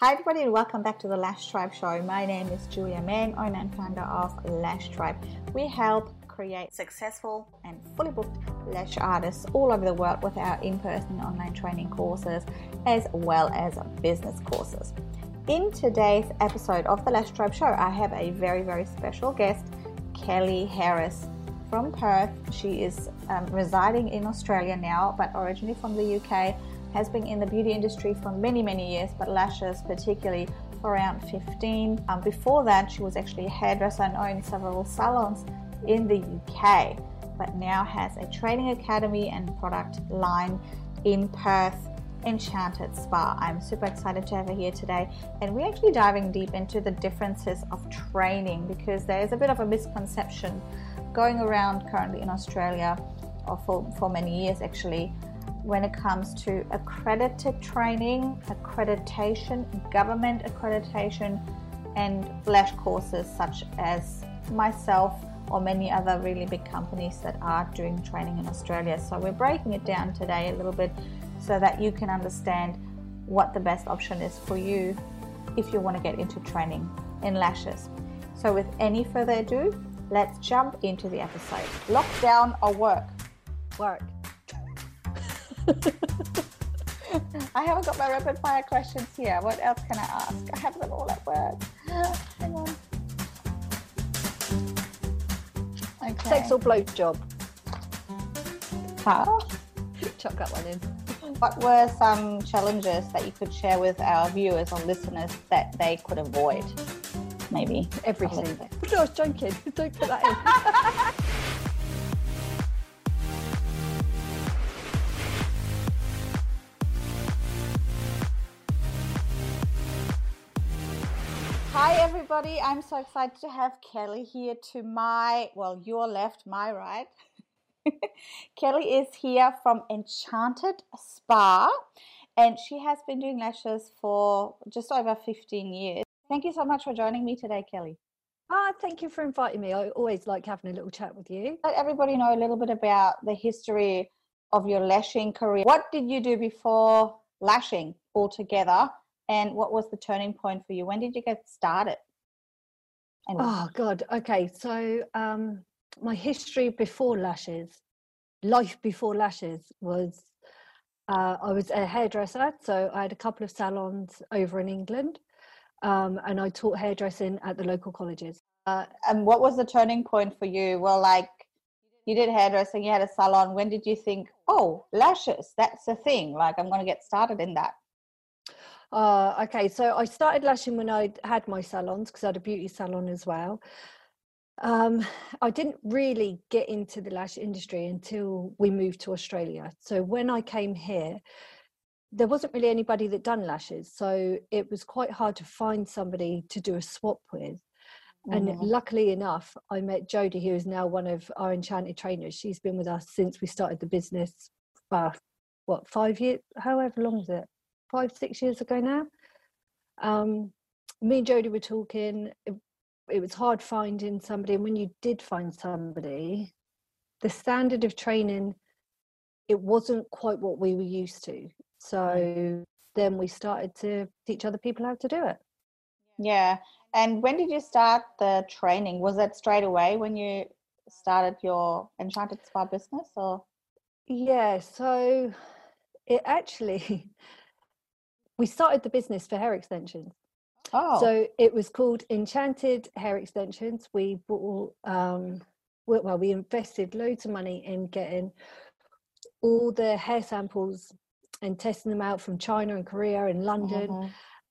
Hi, everybody, and welcome back to the Lash Tribe Show. My name is Julia Meng, owner and founder of Lash Tribe. We help create successful and fully booked lash artists all over the world with our in person online training courses as well as business courses. In today's episode of the Lash Tribe Show, I have a very, very special guest, Kelly Harris from Perth. She is um, residing in Australia now, but originally from the UK has been in the beauty industry for many, many years, but lashes particularly for around 15. Um, before that, she was actually a hairdresser and owned several salons in the UK, but now has a training academy and product line in Perth. Enchanted Spa. I'm super excited to have her here today, and we're actually diving deep into the differences of training because there is a bit of a misconception going around currently in Australia, or for, for many years actually, when it comes to accredited training, accreditation, government accreditation, and lash courses such as myself or many other really big companies that are doing training in Australia. So we're breaking it down today a little bit so that you can understand what the best option is for you if you want to get into training in lashes. So with any further ado, let's jump into the episode. Lockdown or work? Work. I haven't got my rapid fire questions here. What else can I ask? I have them all at work. Hang on. Okay. Sex or blow job? Huh? Chuck that one in. What were some challenges that you could share with our viewers or listeners that they could avoid? Maybe everything. No, I was joking. Don't put that in. everybody. I'm so excited to have Kelly here to my, well, your left, my right. Kelly is here from Enchanted Spa and she has been doing lashes for just over 15 years. Thank you so much for joining me today, Kelly. Ah, thank you for inviting me. I always like having a little chat with you. Let everybody know a little bit about the history of your lashing career. What did you do before lashing altogether? and what was the turning point for you when did you get started and oh god. Okay so um my history before lashes life before lashes was uh, i was a hairdresser so i had a couple of salons over in england um, and i taught hairdressing at the local colleges. Uh, and what was the turning point for you? Well like you did hairdressing you had a salon. When did you think oh lashes that's the thing. Like i'm going to get started in that uh, okay, so I started lashing when I had my salons because I had a beauty salon as well. Um, I didn't really get into the lash industry until we moved to Australia. So when I came here, there wasn't really anybody that done lashes, so it was quite hard to find somebody to do a swap with. And mm-hmm. luckily enough, I met Jodie, who is now one of our enchanted trainers. She's been with us since we started the business. Uh, what five years? However long is it? Five, six years ago now. Um, me and Jodie were talking. It, it was hard finding somebody, and when you did find somebody, the standard of training it wasn't quite what we were used to. So then we started to teach other people how to do it. Yeah. And when did you start the training? Was that straight away when you started your Enchanted Spa business or? Yeah, so it actually we started the business for hair extensions. Oh. So it was called Enchanted Hair Extensions. We bought, um, well, we invested loads of money in getting all the hair samples and testing them out from China and Korea and London. Uh-huh.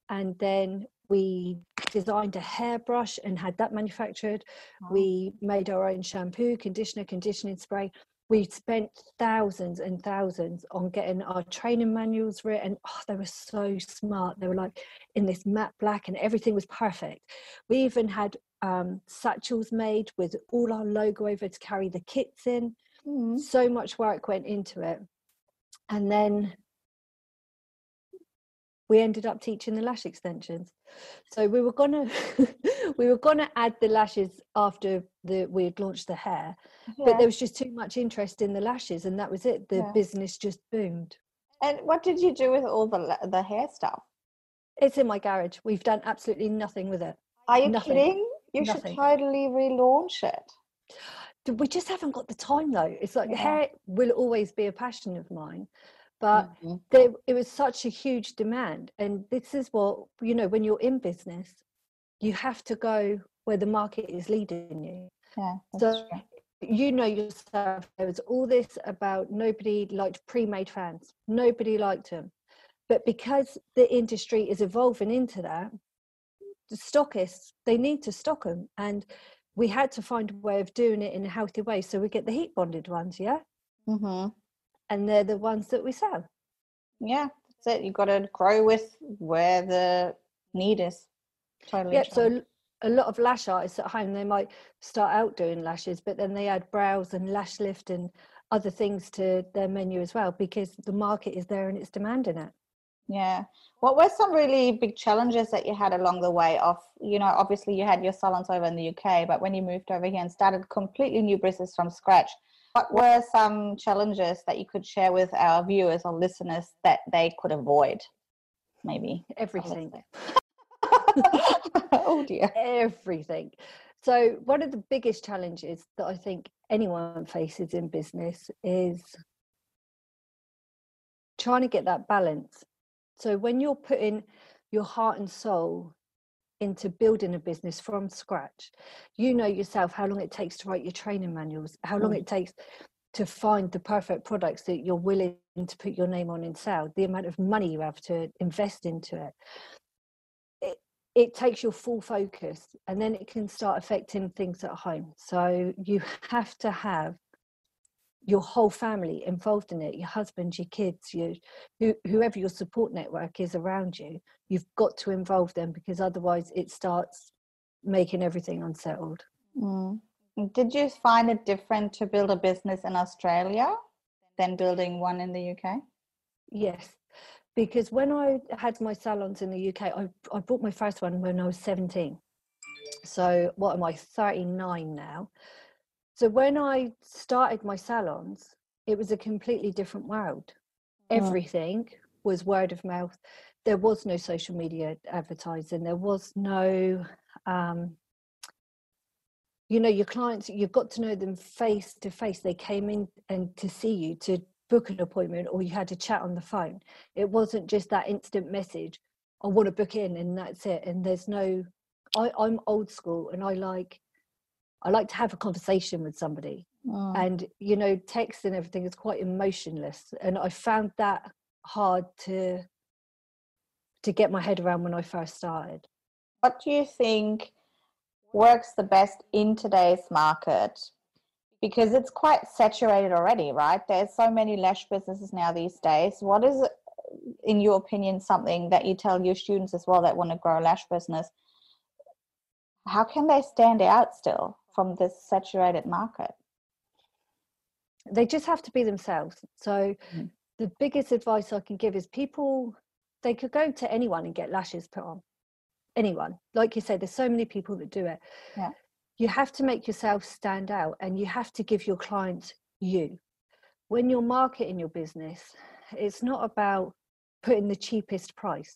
And then we designed a hairbrush and had that manufactured. We made our own shampoo, conditioner, conditioning spray we spent thousands and thousands on getting our training manuals written. Oh, they were so smart. They were like in this matte black, and everything was perfect. We even had um, satchels made with all our logo over to carry the kits in. Mm. So much work went into it. And then we ended up teaching the lash extensions. So we were gonna we were gonna add the lashes after the we had launched the hair, yeah. but there was just too much interest in the lashes, and that was it. The yeah. business just boomed. And what did you do with all the the hair stuff? It's in my garage. We've done absolutely nothing with it. Are you nothing. kidding? You nothing. should totally relaunch it. We just haven't got the time though. It's like yeah. hair will always be a passion of mine, but mm-hmm. there, it was such a huge demand. And this is what, you know, when you're in business, you have to go where the market is leading you. Yeah. so true. you know yourself, there was all this about nobody liked pre made fans, nobody liked them. But because the industry is evolving into that, the stockists, they need to stock them. And we had to find a way of doing it in a healthy way. So we get the heat bonded ones, yeah? Mm-hmm. And they're the ones that we sell. Yeah, that's it. You've got to grow with where the need is. Totally. Yeah, so a lot of lash artists at home, they might start out doing lashes, but then they add brows and lash lift and other things to their menu as well because the market is there and it's demanding it. Yeah. What were some really big challenges that you had along the way of, you know, obviously you had your salons over in the UK, but when you moved over here and started completely new business from scratch, what were some challenges that you could share with our viewers or listeners that they could avoid? Maybe everything. oh dear. Everything. So, one of the biggest challenges that I think anyone faces in business is trying to get that balance so when you're putting your heart and soul into building a business from scratch, you know yourself how long it takes to write your training manuals, how long mm. it takes to find the perfect products that you're willing to put your name on and sell, the amount of money you have to invest into it. It, it takes your full focus and then it can start affecting things at home. So you have to have your whole family involved in it your husband your kids your who, whoever your support network is around you you've got to involve them because otherwise it starts making everything unsettled. Mm. did you find it different to build a business in australia than building one in the uk yes because when i had my salons in the uk i, I bought my first one when i was 17 so what am i 39 now so when I started my salons, it was a completely different world. Everything was word of mouth. There was no social media advertising. There was no, um, you know, your clients. You've got to know them face to face. They came in and to see you to book an appointment, or you had to chat on the phone. It wasn't just that instant message. I want to book in, and that's it. And there's no. I, I'm old school, and I like I like to have a conversation with somebody. Oh. And, you know, text and everything is quite emotionless. And I found that hard to to get my head around when I first started. What do you think works the best in today's market? Because it's quite saturated already, right? There's so many lash businesses now these days. What is, in your opinion, something that you tell your students as well that want to grow a lash business? How can they stand out still? From this saturated market? They just have to be themselves. So, mm. the biggest advice I can give is people, they could go to anyone and get lashes put on. Anyone. Like you said, there's so many people that do it. Yeah. You have to make yourself stand out and you have to give your clients you. When you're marketing your business, it's not about putting the cheapest price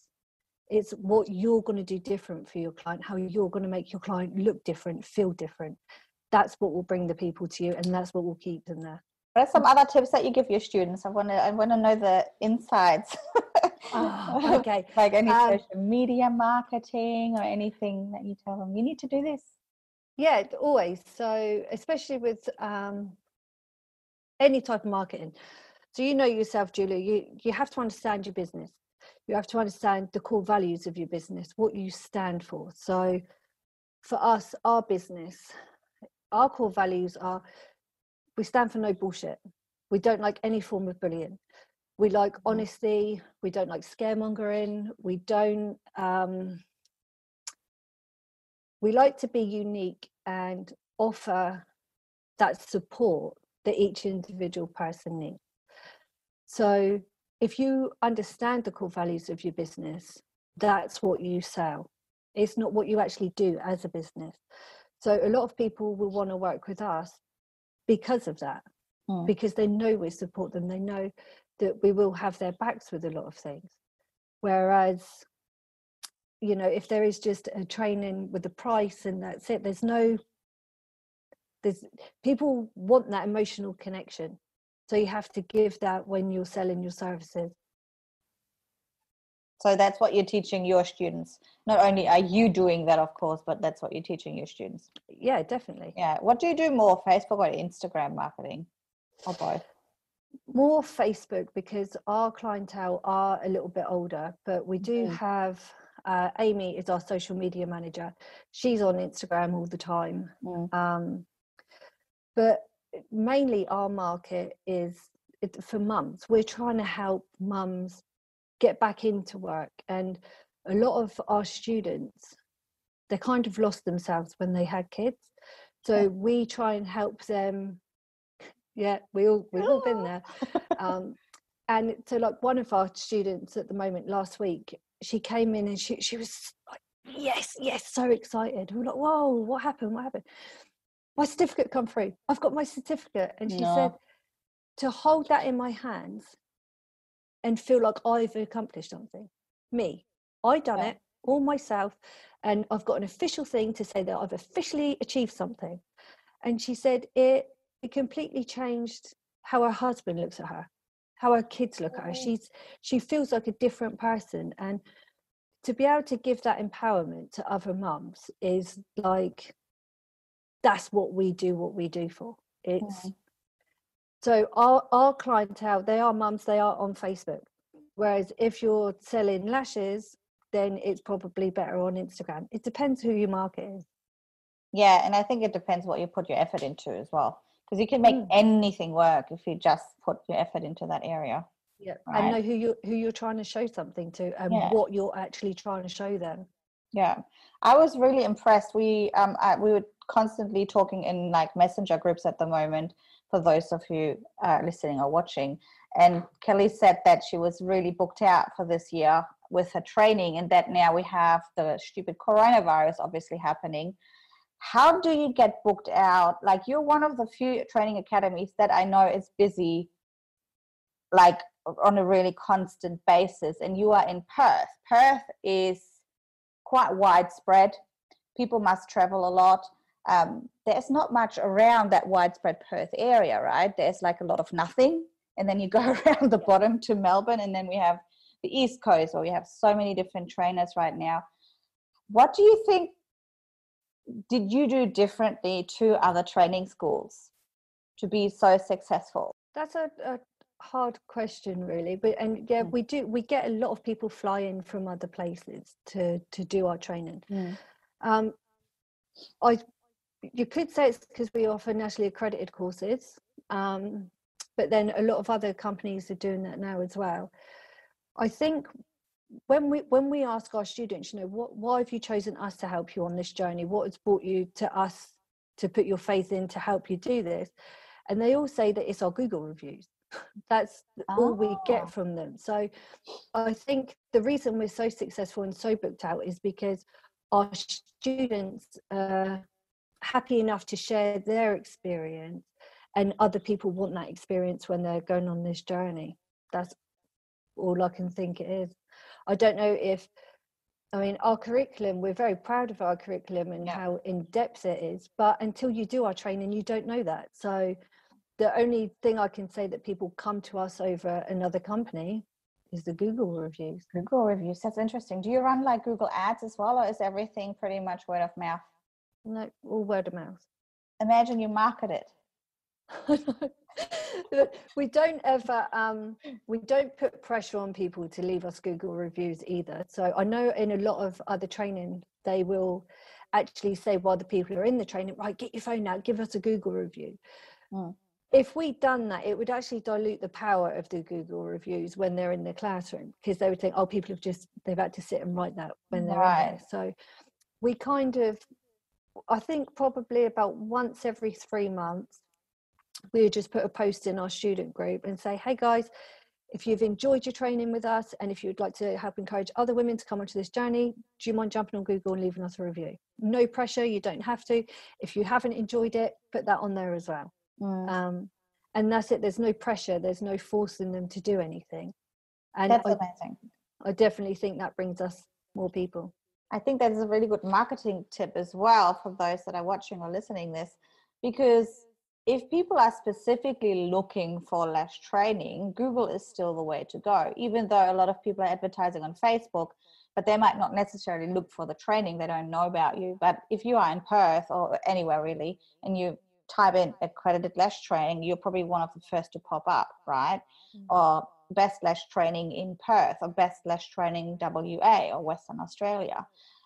it's what you're going to do different for your client how you're going to make your client look different feel different. That's what will bring the people to you and that's what will keep them there. What are some other tips that you give your students? I want to i want to know the insights. Oh, okay. Like any um, social media marketing or anything that you tell them you need to do this. Yeah always. So especially with um, any type of marketing. So you know yourself julia you you have to understand your business you have to understand the core values of your business, what you stand for. So, for us, our business, our core values are we stand for no bullshit. We don't like any form of bullying. We like mm-hmm. honesty. We don't like scaremongering. We don't. Um, we like to be unique and offer that support that each individual person needs. So if you understand the core values of your business, that's what you sell. It's not what you actually do as a business. So a lot of people will want to work with us because of that, mm. because they know we support them. They know that we will have their backs with a lot of things. Whereas you know if there is just a training with the price and that's it there's no there's people want that emotional connection so you have to give that when you're selling your services. So that's what you're teaching your students. Not only are you doing that of course but that's what you're teaching your students. Yeah definitely. Yeah. What do you do more facebook or instagram marketing? Or both? More facebook because our clientele are a little bit older but we do mm-hmm. have uh, amy is our social media manager. She's on instagram all the time. Mm. um, but mainly our market is for mums. We're trying to help mums get back into work and a lot of our students they kind of lost themselves when they had kids. So we try and help them. Yeah we all we've all been there. Um, and so like one of our students at the moment last week she came in and she she was like yes yes so excited. We are like whoa what happened? What happened my certificate come through. I've got my certificate. And she no. said to hold that in my hands and feel like i've accomplished something. Me. I done yeah. it all myself and i've got an official thing to say that i've officially achieved something. And she said it it completely changed how her husband looks at her how her kids look at her. Oh. She's she feels like a different person. And to be able to give that empowerment to other mums is like that's what we do what we do for. It's so our our clientele they are mums they are on facebook. Whereas if you're selling lashes then it's probably better on instagram. It depends who your market is yeah and i think it depends what you put your effort into as well. Because you can make mm. anything work if you just put your effort into that area. Yeah right? and know who you who you're trying to show something to and yeah. what you're actually trying to show them. Yeah. I was really impressed. We um I, we were constantly talking in like messenger groups at the moment for those of you uh, listening or watching. And kelly said that she was really booked out for this year with her training and that now we have the stupid coronavirus obviously happening. How do you get booked out? Like you're one of the few training academies that i know is busy like on a really constant basis and you are in perth. Perth is quite widespread. People must travel a lot um, there's not much around that widespread perth area right there's like a lot of nothing and then you go around the bottom to melbourne and then we have the east coast where we have so many different trainers right now what do you think did you do differently to other training schools to be so successful? That's a, a hard question really but and yeah mm. we do we get a lot of people flying from other places to to do our training mm. um i you could say it's because we offer nationally accredited courses um but then a lot of other companies are doing that now as well i think when we when we ask our students you know what why have you chosen us to help you on this journey what has brought you to us to put your faith in to help you do this and they all say that it's our google reviews that's oh. all we get ah. from them so i think the reason we're so successful and so booked out is because our students are happy enough to share their experience and other people want that experience when they're going on this journey that's all i can think it is I don't know if, I mean, our curriculum, we're very proud of our curriculum and yeah. how in depth it is, but until you do our training, you don't know that. So the only thing I can say that people come to us over another company is the Google reviews. Google reviews, that's interesting. Do you run like Google ads as well, or is everything pretty much word of mouth? No, all word of mouth. Imagine you market it. we don't ever um, we don't put pressure on people to leave us google reviews either so i know in a lot of other training they will actually say while the people are in the training right get your phone out give us a google review mm. if we'd done that it would actually dilute the power of the google reviews when they're in the classroom because they would think oh people have just they've had to sit and write that when they're right. in there so we kind of i think probably about once every three months we would just put a post in our student group and say, hey guys, if you've enjoyed your training with us and if you'd like to help encourage other women to come onto this journey, do you mind jumping on Google and leaving us a review? No pressure, you don't have to. If you haven't enjoyed it, put that on there as well. Mm. Um, and that's it, there's no pressure, there's no forcing them to do anything. And that's I, amazing. I definitely think that brings us more people. I think that is a really good marketing tip as well for those that are watching or listening this, because if people are specifically looking for lash training, Google is still the way to go. Even though a lot of people are advertising on Facebook, but they might not necessarily look for the training, they don't know about you. But if you are in Perth or anywhere really, and you type in accredited lash training, you're probably one of the first to pop up, right? Mm-hmm. Or best lash training in Perth or best lash training WA or Western Australia.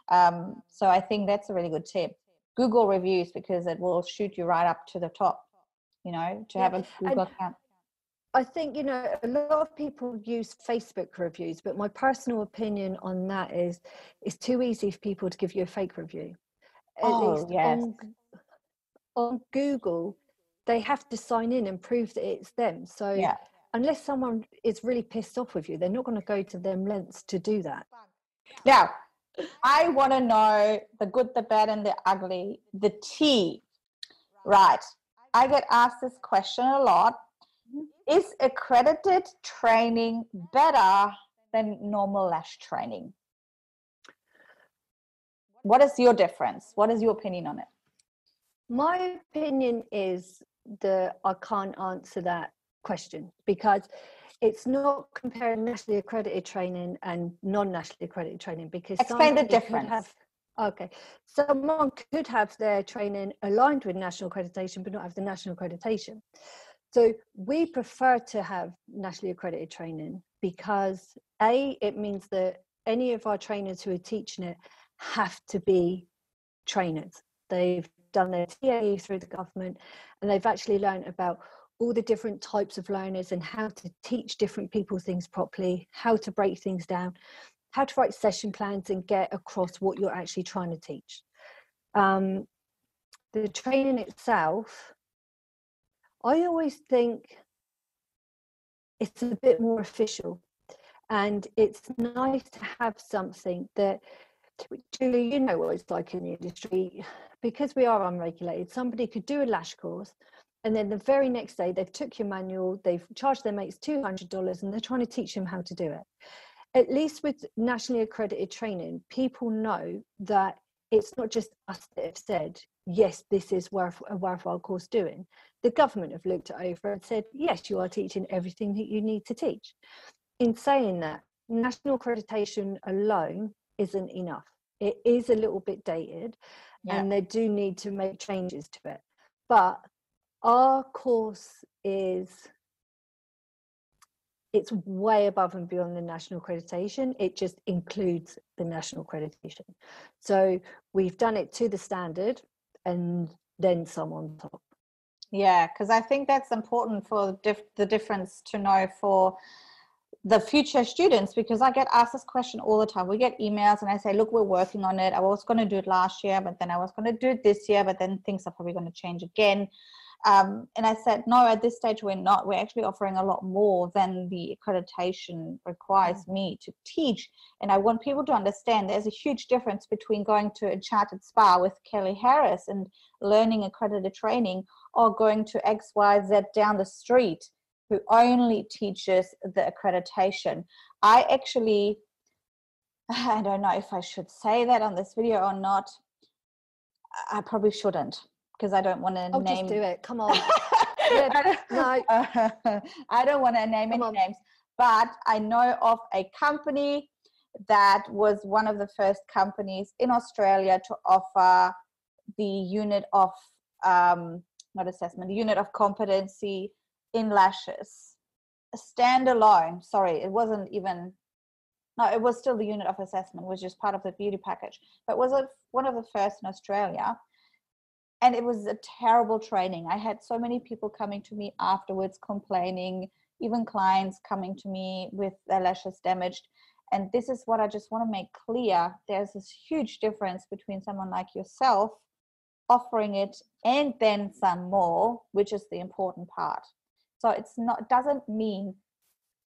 Um, so I think that's a really good tip. Google reviews because it will shoot you right up to the top, you know, to yeah. have a Google and account. I think, you know, a lot of people use Facebook reviews, but my personal opinion on that is it's too easy for people to give you a fake review. At oh, least yes. on, on Google, they have to sign in and prove that it's them. So yeah unless someone is really pissed off with you, they're not going to go to them lengths to do that. Now, I want to know the good, the bad, and the ugly, the tea. Right. I get asked this question a lot. Mm-hmm. Is accredited training better than normal lash training? What is your difference? What is your opinion on it? My opinion is that I can't answer that question because it's not comparing nationally accredited training and non-nationally accredited training because explain the difference. have, okay someone could have their training aligned with national accreditation but not have the national accreditation. So we prefer to have nationally accredited training because a it means that any of our trainers who are teaching it have to be trainers. They've done their TAE through the government and they've actually learned about all the different types of learners and how to teach different people things properly, how to break things down, how to write session plans and get across what you're actually trying to teach. Um, the training itself, I always think it's a bit more official and it's nice to have something that Julie, you know what it's like in the industry because we are unregulated. Somebody could do a lash course, and then the very next day they've took your manual they've charged their mates $200 and they're trying to teach them how to do it. At least with nationally accredited training people know that it's not just us that have said yes this is worth a worthwhile course doing. The government have looked it over and said yes you are teaching everything that you need to teach. In saying that national accreditation alone isn't enough. It is a little bit dated yeah. and they do need to make changes to it. But our course is it's way above and beyond the national accreditation. It just includes the national accreditation. So we've done it to the standard and then some on top. Yeah because i think that's important for the difference to know for the future students because i get asked this question all the time. We get emails and i say look we're working on it. I was going to do it last year but then i was going to do it this year but then things are probably going to change again um, and I said, no, at this stage, we're not. We're actually offering a lot more than the accreditation requires mm. me to teach. And I want people to understand there's a huge difference between going to a Enchanted Spa with Kelly Harris and learning accredited training or going to XYZ down the street who only teaches the accreditation. I actually, I don't know if I should say that on this video or not. I probably shouldn't because I don't want to oh, name. Just do it. Come on. no. I don't want to name Come any on. names, but I know of a company that was one of the first companies in Australia to offer the unit of um, not assessment, the unit of competency in lashes, standalone. Sorry, it wasn't even. No, it was still the unit of assessment, which is part of the beauty package, but was it one of the first in Australia and it was a terrible training. I had so many people coming to me afterwards complaining even clients coming to me with their lashes damaged. And this is what i just want to make clear there's this huge difference between someone like yourself offering it and then some more which is the important part. So it's not doesn't mean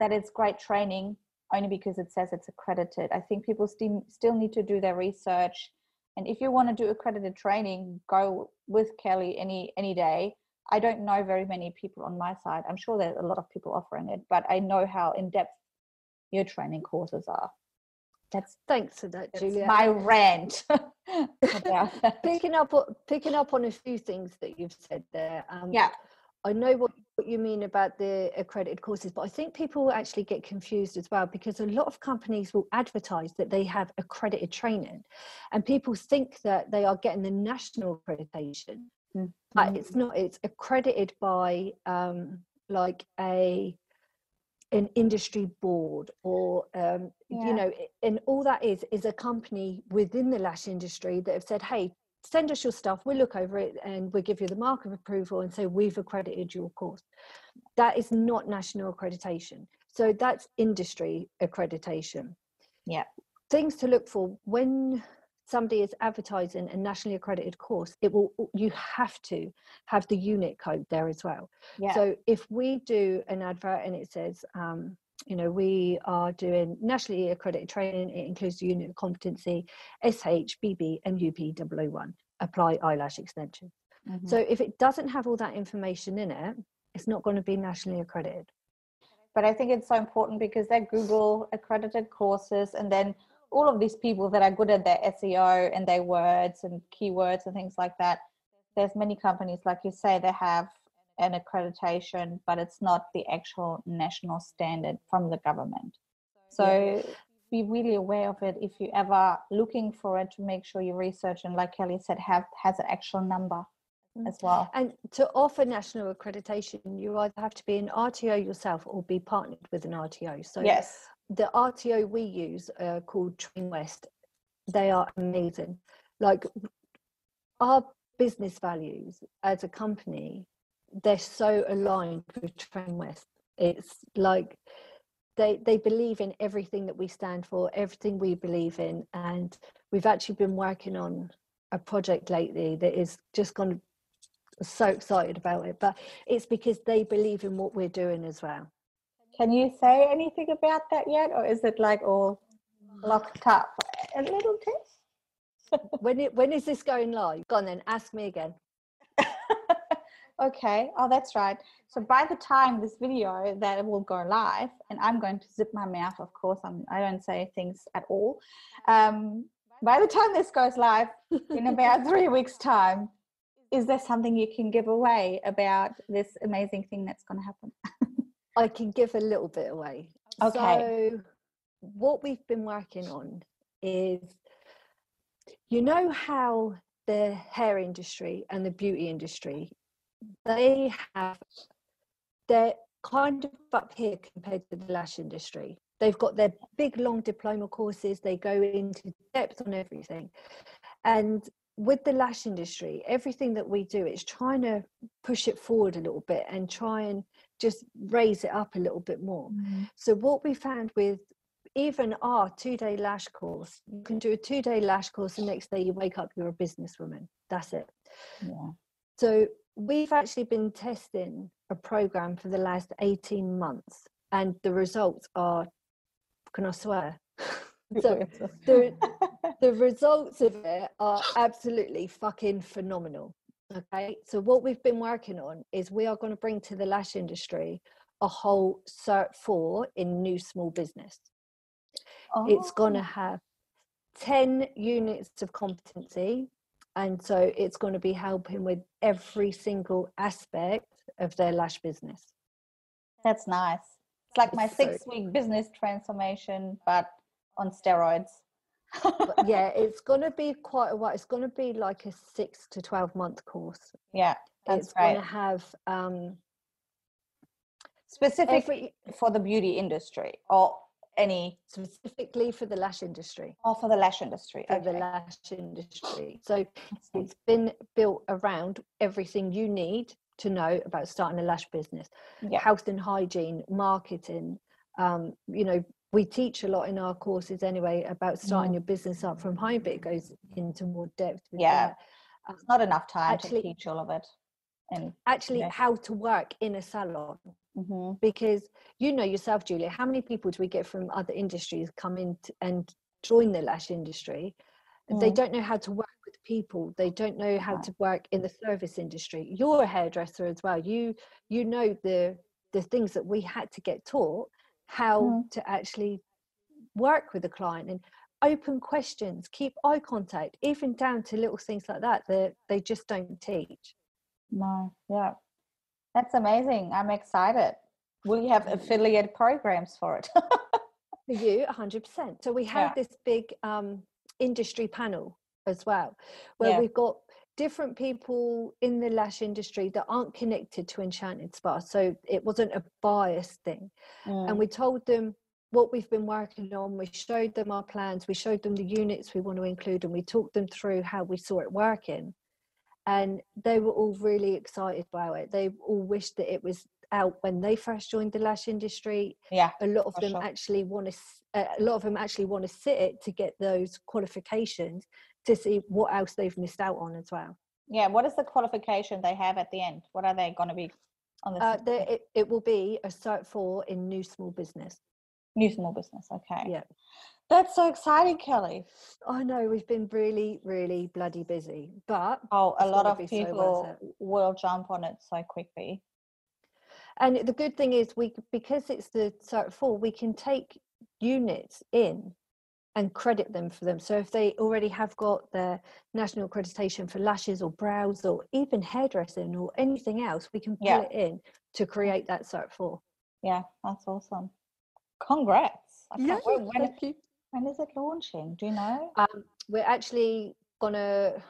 that it's great training only because it says it's accredited. I think people still still need to do their research and if you want to do accredited training go with kelly any any day i don't know very many people on my side i'm sure there's a lot of people offering it but i know how in-depth your training courses are That's thanks for that, Julia. My rant. picking up picking up on a few things that you've said there. Um, yeah. I know what, what you mean about the accredited courses, but I think people actually get confused as well because a lot of companies will advertise that they have accredited training and people think that they are getting the national accreditation. Mm-hmm. But it's not, it's accredited by um, like a an industry board or um, yeah. you know and all that is is a company within the lash industry that have said hey send us your stuff we'll look over it and we'll give you the mark of approval and say we've accredited your course. That is not national accreditation. So that's industry accreditation. Yeah. Things to look for when somebody is advertising a nationally accredited course it will you have to have the unit code there as well. Yeah. so if we do an advert and it says um, you know we are doing nationally accredited training it includes the unit of competency sh bb and up 001 apply eyelash extension mm-hmm. so if it doesn't have all that information in it it's not going to be nationally accredited but i think it's so important because they're google accredited courses and then all of these people that are good at their SEO and their words and keywords and things like that. There's many companies, like you say, they have an accreditation, but it's not the actual national standard from the government. So yeah. be really aware of it if you ever looking for it to make sure you research and like Kelly said, have has an actual number mm. as well. And to offer national accreditation, you either have to be an RTO yourself or be partnered with an RTO. So yes, the RTO we use uh, called Train West, they are amazing. Like our business values as a company, they're so aligned with Train West. It's like they they believe in everything that we stand for, everything we believe in, and we've actually been working on a project lately that is just gone so excited about it but it's because they believe in what we're doing as well can you say anything about that yet, or is it like all locked up? A little bit. when it, when is this going live? Go on then, ask me again. Okay. Oh, that's right. So by the time this video that will go live, and I'm going to zip my mouth, of course. I'm I don't say things at all. Um, by the time this goes live in about three weeks' time, is there something you can give away about this amazing thing that's going to happen? I can give a little bit away. Okay. So, what we've been working on is you know how the hair industry and the beauty industry they have they're kind of up here compared to the lash industry they've got their big long diploma courses they go into depth on everything and with the lash industry everything that we do is trying to push it forward a little bit and try and just raise it up a little bit more. Mm-hmm. So what we found with even our two day lash course, you can do a two day lash course. The next day you wake up, you're a businesswoman. That's it. Yeah. So we've actually been testing a program for the last 18 months, and the results are, can I swear? so the, the results of it are absolutely fucking phenomenal. Okay, so what we've been working on is we are going to bring to the lash industry a whole Cert 4 in new small business. Oh. It's going to have 10 units of competency, and so it's going to be helping with every single aspect of their lash business. That's nice. It's like my six week business transformation, but on steroids yeah, it's going to be quite a while. It's going to be like a six to 12 month course. Yeah, that's it's right. going to have um, specific every, for the beauty industry or any specifically for the lash industry or for the lash industry for okay. the lash industry so it's been built around everything you need to know about starting a lash business yeah. health and hygiene marketing um, you know we teach a lot in our courses anyway about starting mm. your business up from home, but it goes into more depth. yeah, it's not enough time actually, to teach all of it. And actually, how to work in a salon. Mm-hmm. Because you know yourself, Julia, how many people do we get from other industries come in and join the lash industry? Mm. They don't know how to work with people. They don't know how right. to work in the service industry. You're a hairdresser as well. You you know the the things that we had to get taught how mm. to actually work with a client and open questions, keep eye contact, even down to little things like that that they just don't teach. No, yeah. That's amazing. I'm excited. Will you have affiliate programs for it? for you, 100%. So we have yeah. this big um, industry panel as well, where yeah. we've got different people in the lash industry that aren't connected to Enchanted Spa. So it wasn't a biased thing. Mm. And we told them what we've been working on. We showed them our plans. We showed them the units we want to include, and we talked them through how we saw it working. And they were all really excited about it. They all wished that it was out when they first joined the lash industry. Yeah, a lot of them sure. actually want to. Uh, a lot of them actually want to sit it to get those qualifications to see what else they've missed out on as well. Yeah, what is the qualification they have at the end? What are they going to be on the? Uh, it, it will be a Cert four in new small business. New small business. Okay. Yeah. That's so exciting, Kelly. I know we've been really, really bloody busy, but oh, a lot of people so will jump on it so quickly. And the good thing is, we because it's the Cert four, we can take units in and credit them for them. So if they already have got their national accreditation for lashes or brows or even hairdressing or anything else, we can pull yeah. it in to create that cert four. Yeah, that's awesome. Congrats. yeah, when, thank you. when is it launching? Do you know? Um, we're actually gonna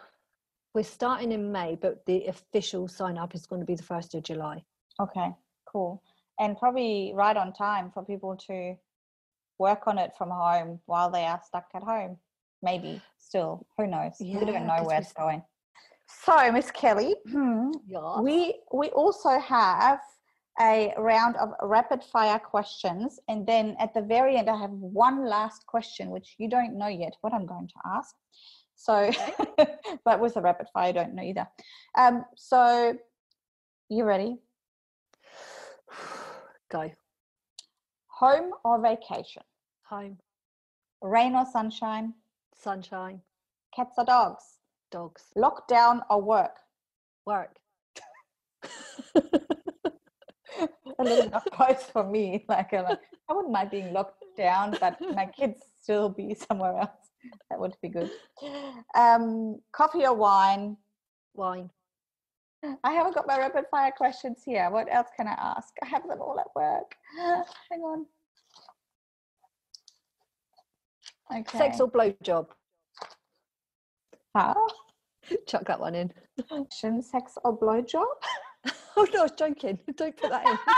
we're starting in May, but the official sign up is going to be the first of July. Okay, cool. And probably right on time for people to work on it from home while they are stuck at home. Maybe still, who knows? Yeah, we don't know where it's going. So, Miss Kelly, yeah. we we also have a round of rapid fire questions, and then at the very end, I have one last question, which you don't know yet what I'm going to ask. So, but with a rapid fire, I don't know either. Um, so, you ready? Go. Home or vacation? Home. Rain or sunshine? Sunshine. Cats or dogs? Dogs. Lockdown or work? Work. a little both for me. Like, like, I wouldn't mind being locked down, but my kids still be somewhere else. That would be good. Um, coffee or wine? Wine. I haven't got my rapid fire questions here. What else can I ask? I have them all at work. Hang on. Okay. Sex or blowjob? How? Chuck that one in. Sex or blowjob? oh no, I was joking. Don't put that in.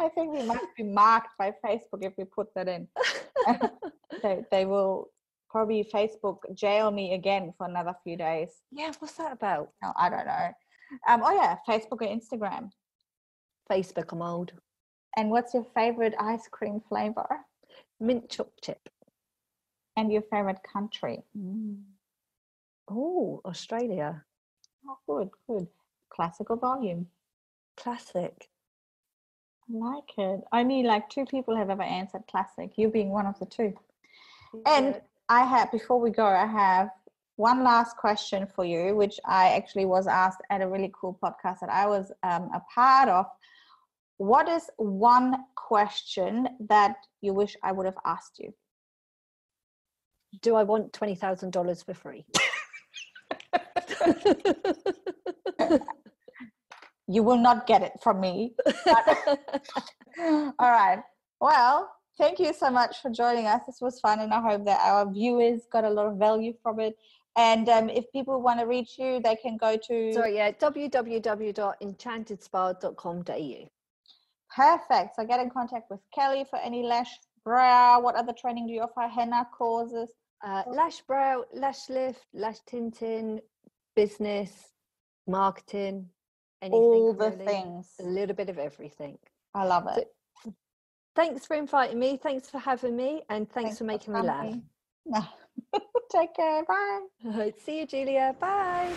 I think we might be marked by Facebook if we put that in. they, they will probably Facebook jail me again for another few days. Yeah, what's that about? No, I don't know. Um, oh yeah, Facebook or Instagram. Facebook, I'm old. And what's your favorite ice cream flavor? Mint choc chip. And your favorite country? Mm. Oh, Australia. Oh, good, good. Classic or volume? Classic. I like it. Only like two people have ever answered classic. You being one of the two. Yeah. And I have before we go, I have one last question for you, which I actually was asked at a really cool podcast that I was um, a part of. What is one question that you wish I would have asked you? Do I want twenty thousand dollars for free? you will not get it from me. all right. Well, thank you so much for joining us. This was fun, and I hope that our viewers got a lot of value from it. And um, if people want to reach you, they can go to. Sorry, yeah, www.enchantedSpa.com.au. Perfect. So get in contact with Kelly for any lash brow. What other training do you offer? Henna courses? Uh, lash brow, lash lift, lash tinting, business, marketing, anything. All the really. things. A little bit of everything. I love it. So, Thanks for inviting me. Thanks for having me. And thanks, thanks for making for me laugh. Take care. Bye. See you, Julia. Bye.